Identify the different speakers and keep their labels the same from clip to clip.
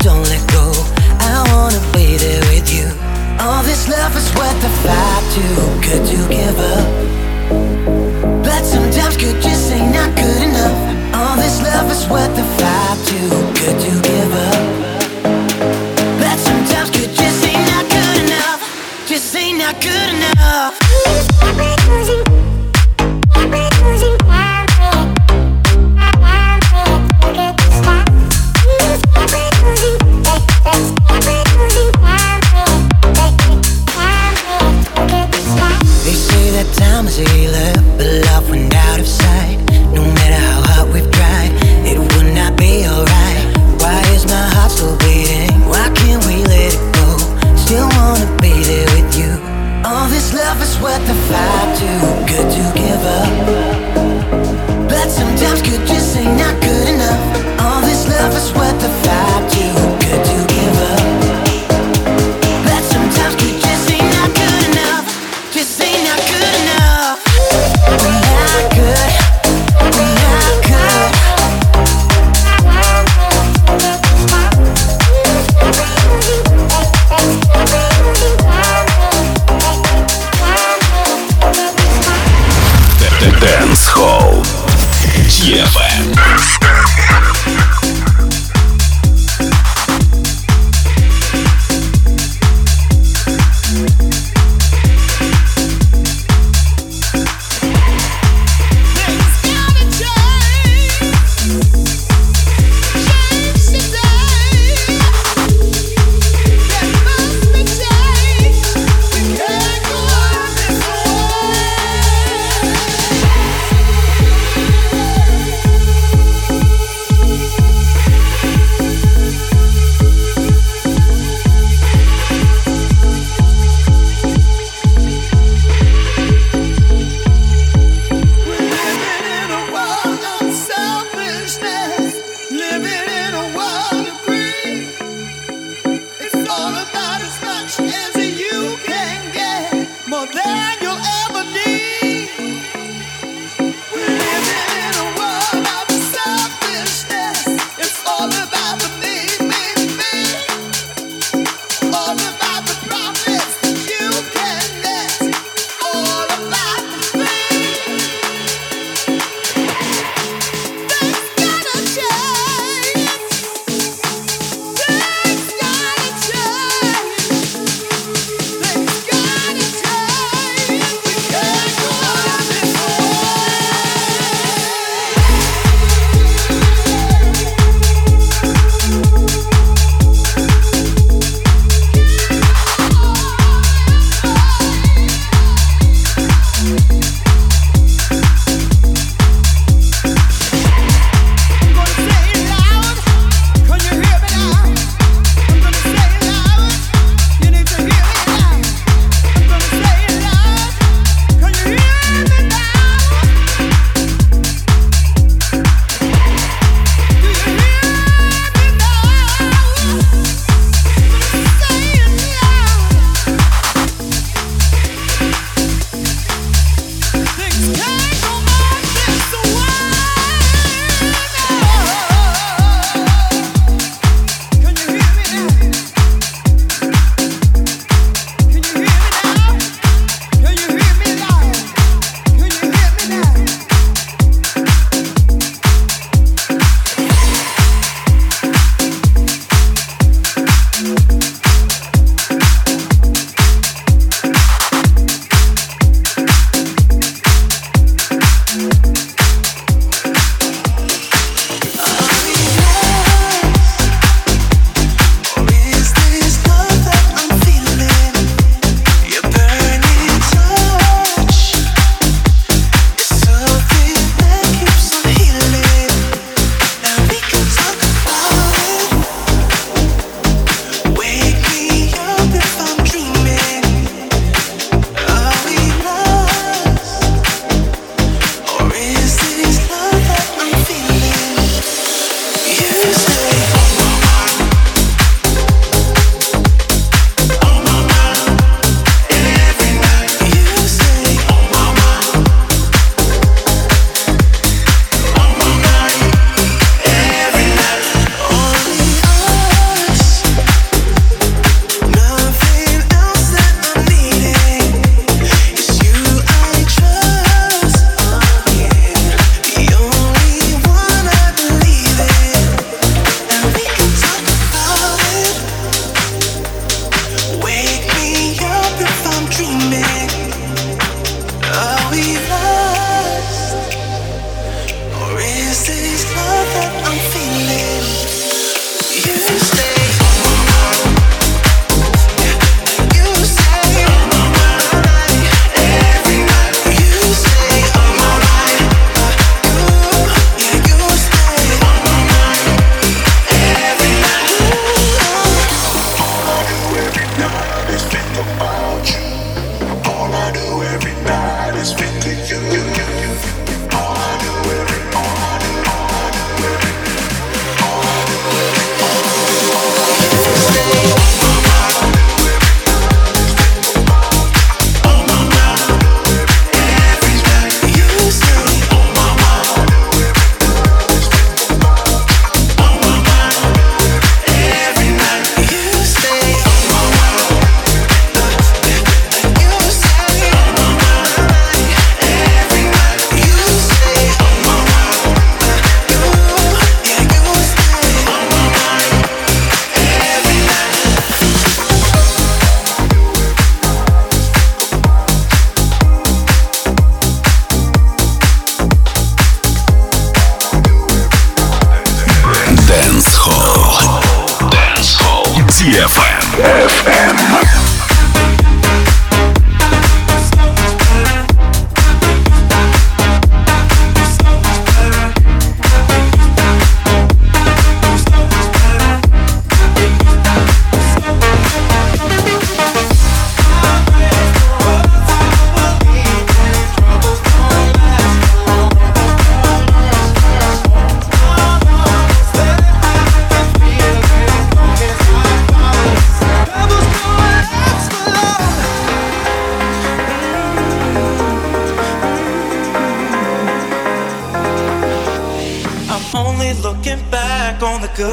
Speaker 1: Don't let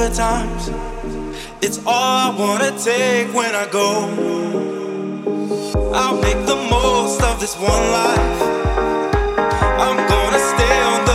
Speaker 1: good
Speaker 2: times. It's all I wanna take when I go. I'll make the most of this one life. I'm gonna stay on the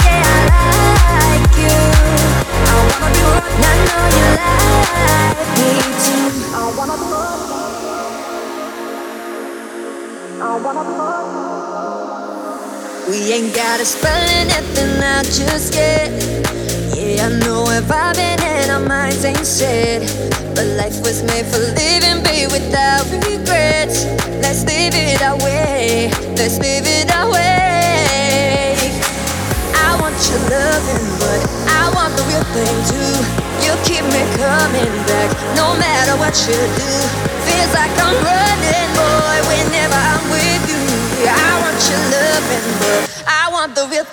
Speaker 2: ain't gotta spell anything out just yet. Yeah, I
Speaker 3: know we're vibing and
Speaker 4: our minds ain't set. But life was made for living, be without regrets. Let's live it our way. Let's live it our way. I want your loving, but I want the real thing too. You keep me coming back, no matter what you do. Feels like I'm running, boy, whenever I'm with you. I want your loving, but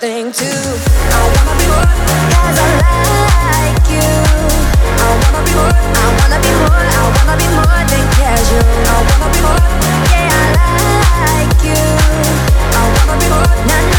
Speaker 4: thing too. I wanna be loved cause I like you. I wanna be more, I wanna be more, I wanna be more than casual. I wanna be more, yeah, I like you. I wanna be more,
Speaker 5: nah, nah.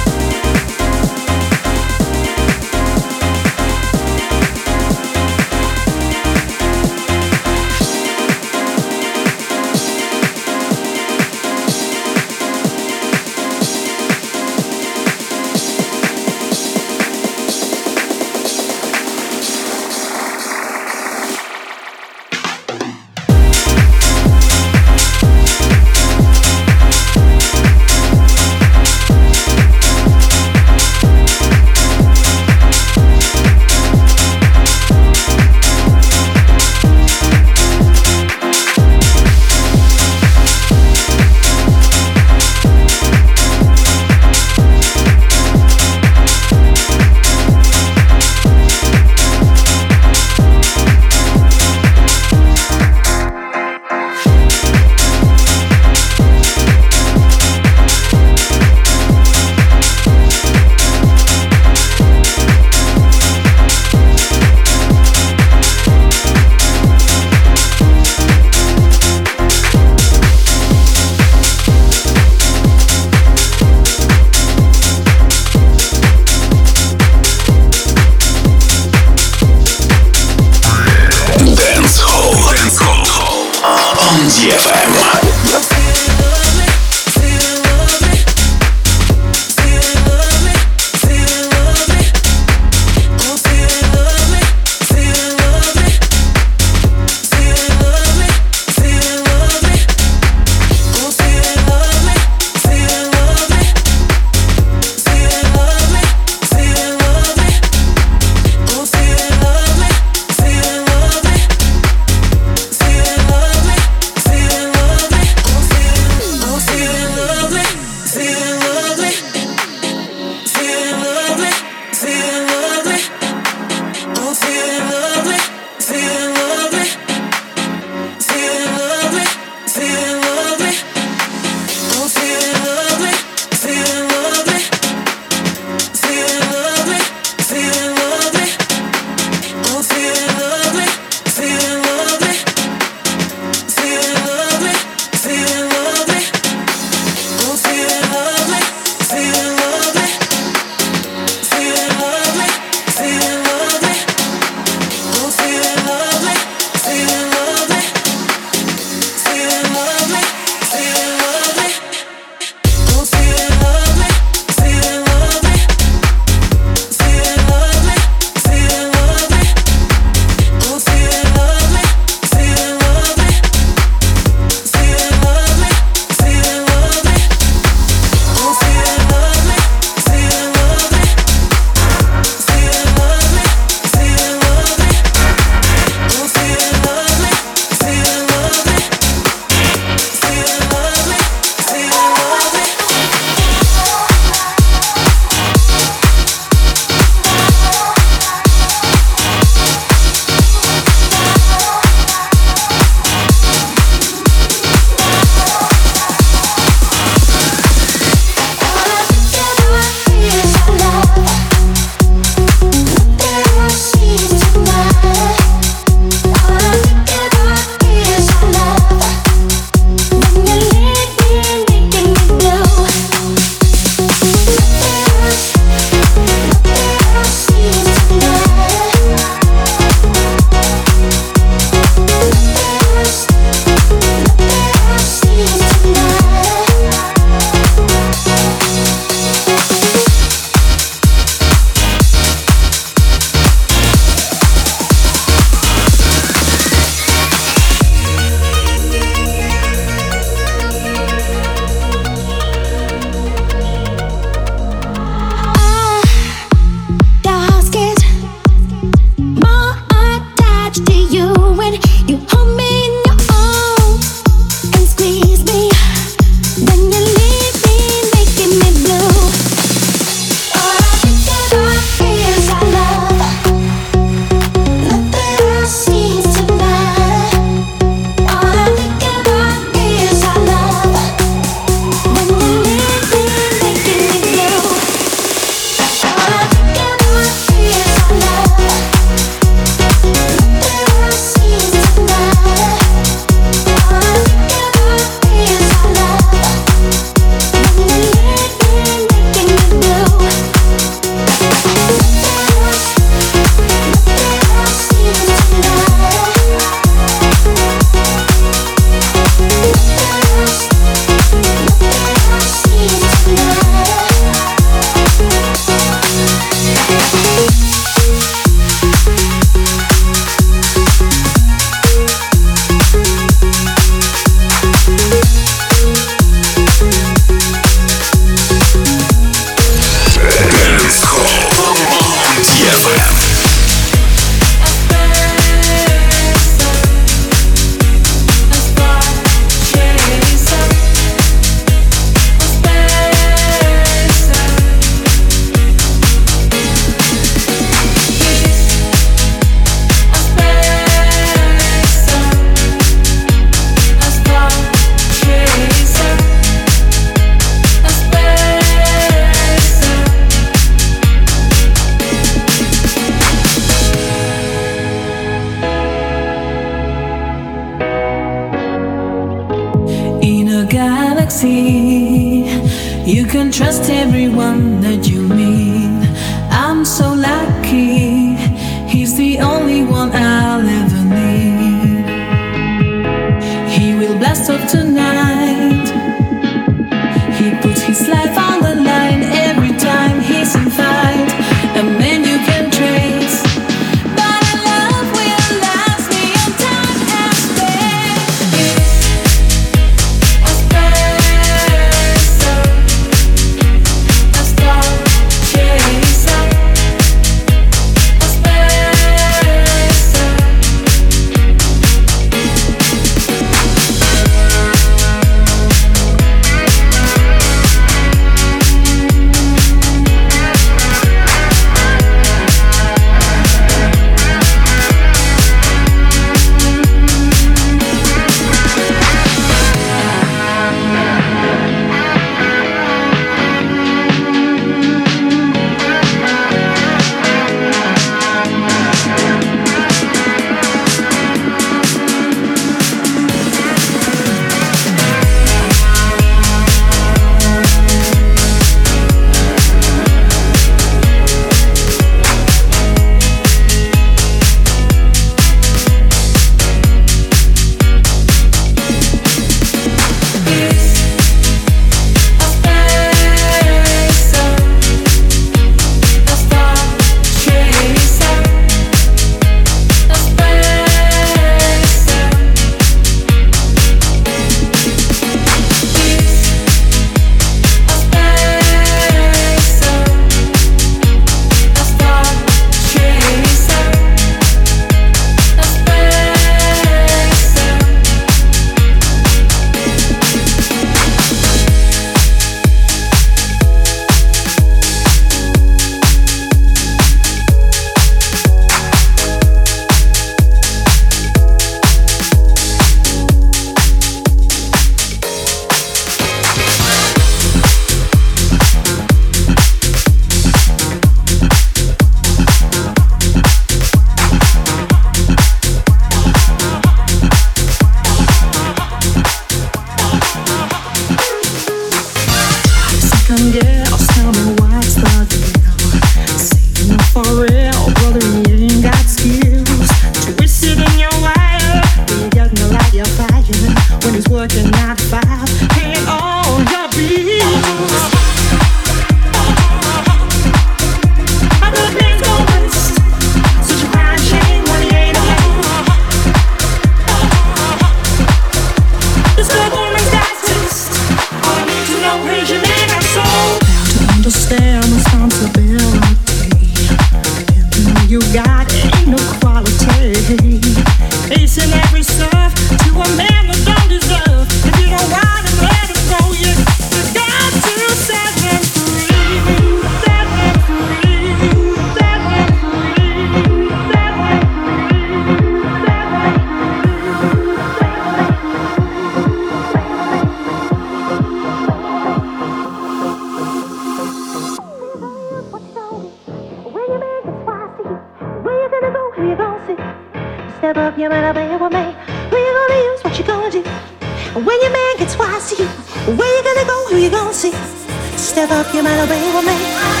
Speaker 6: Step up, you better be with me.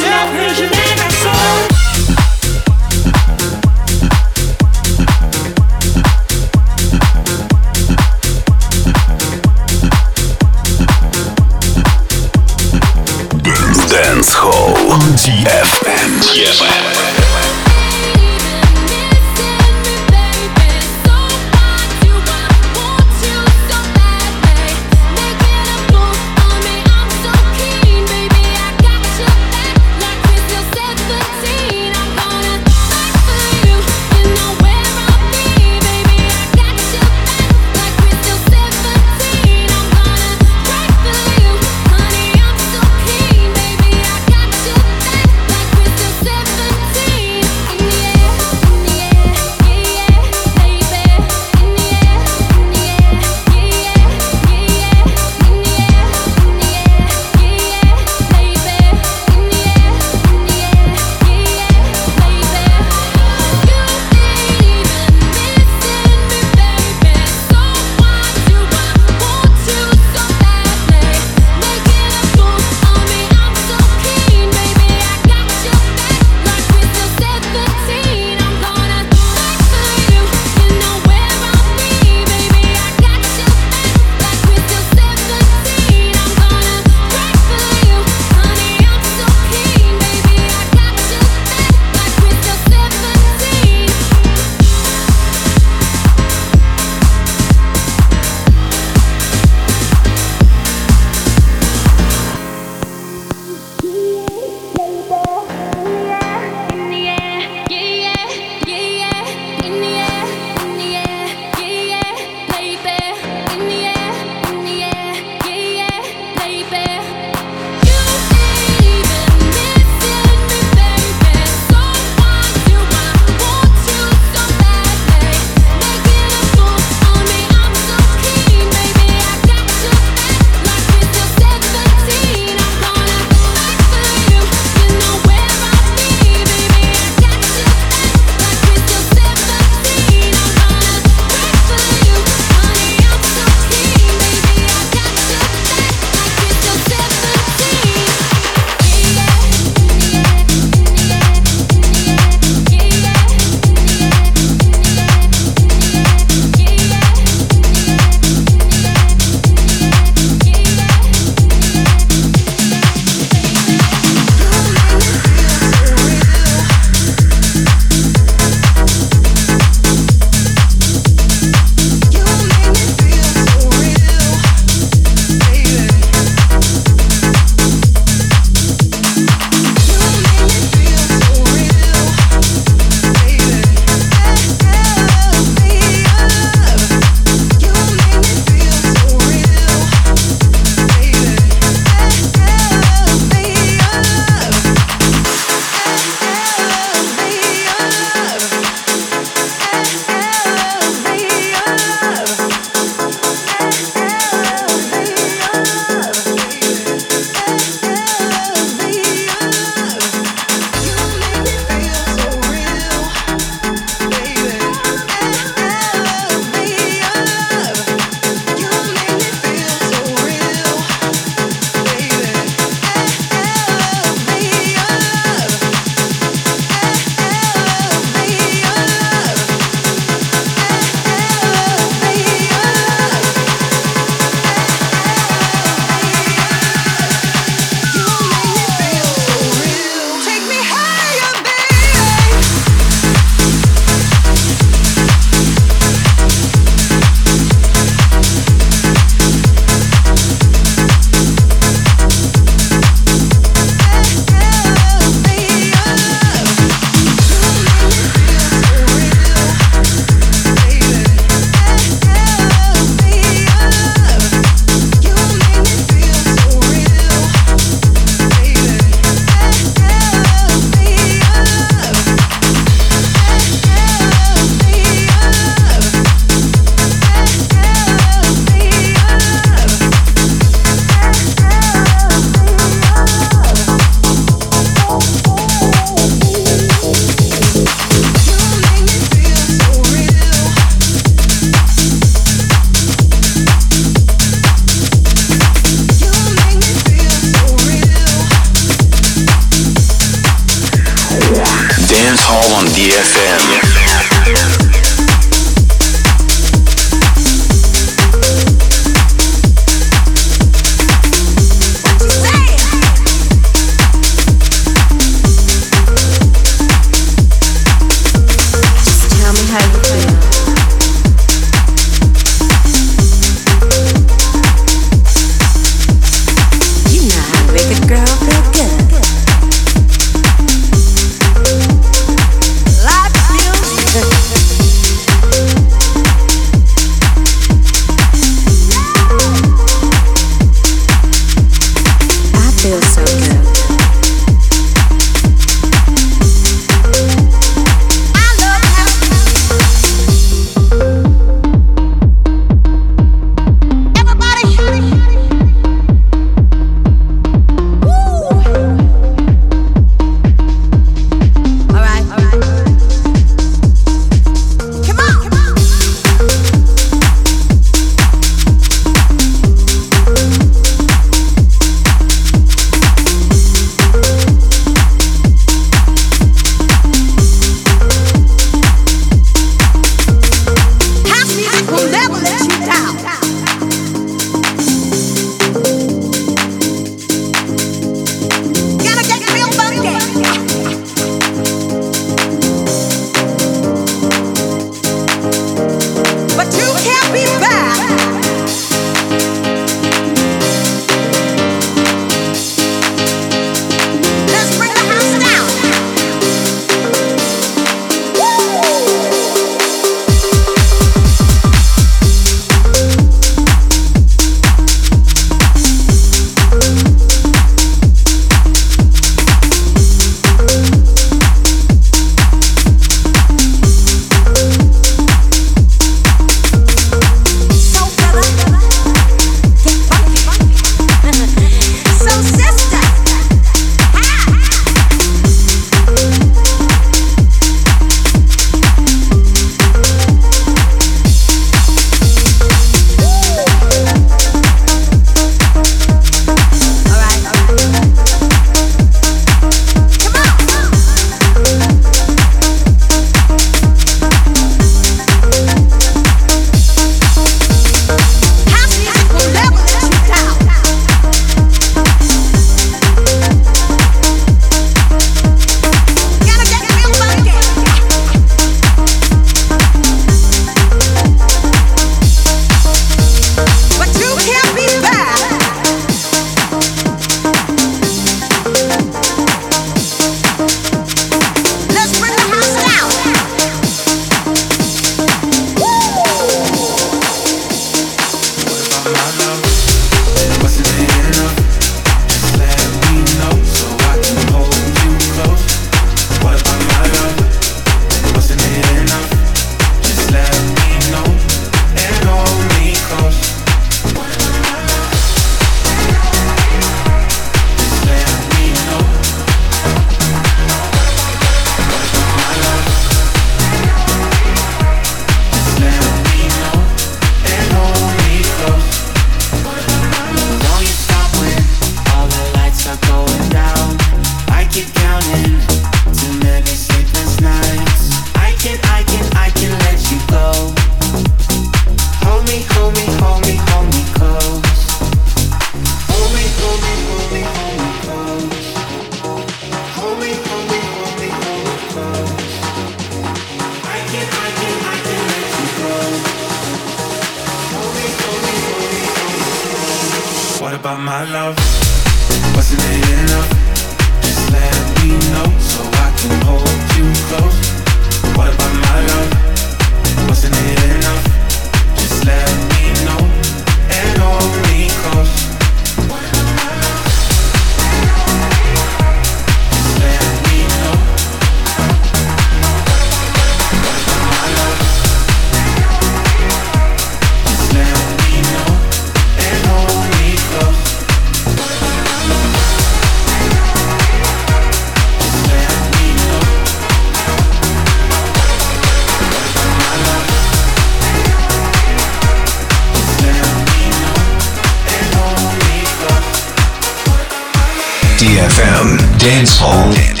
Speaker 7: Dance Hall.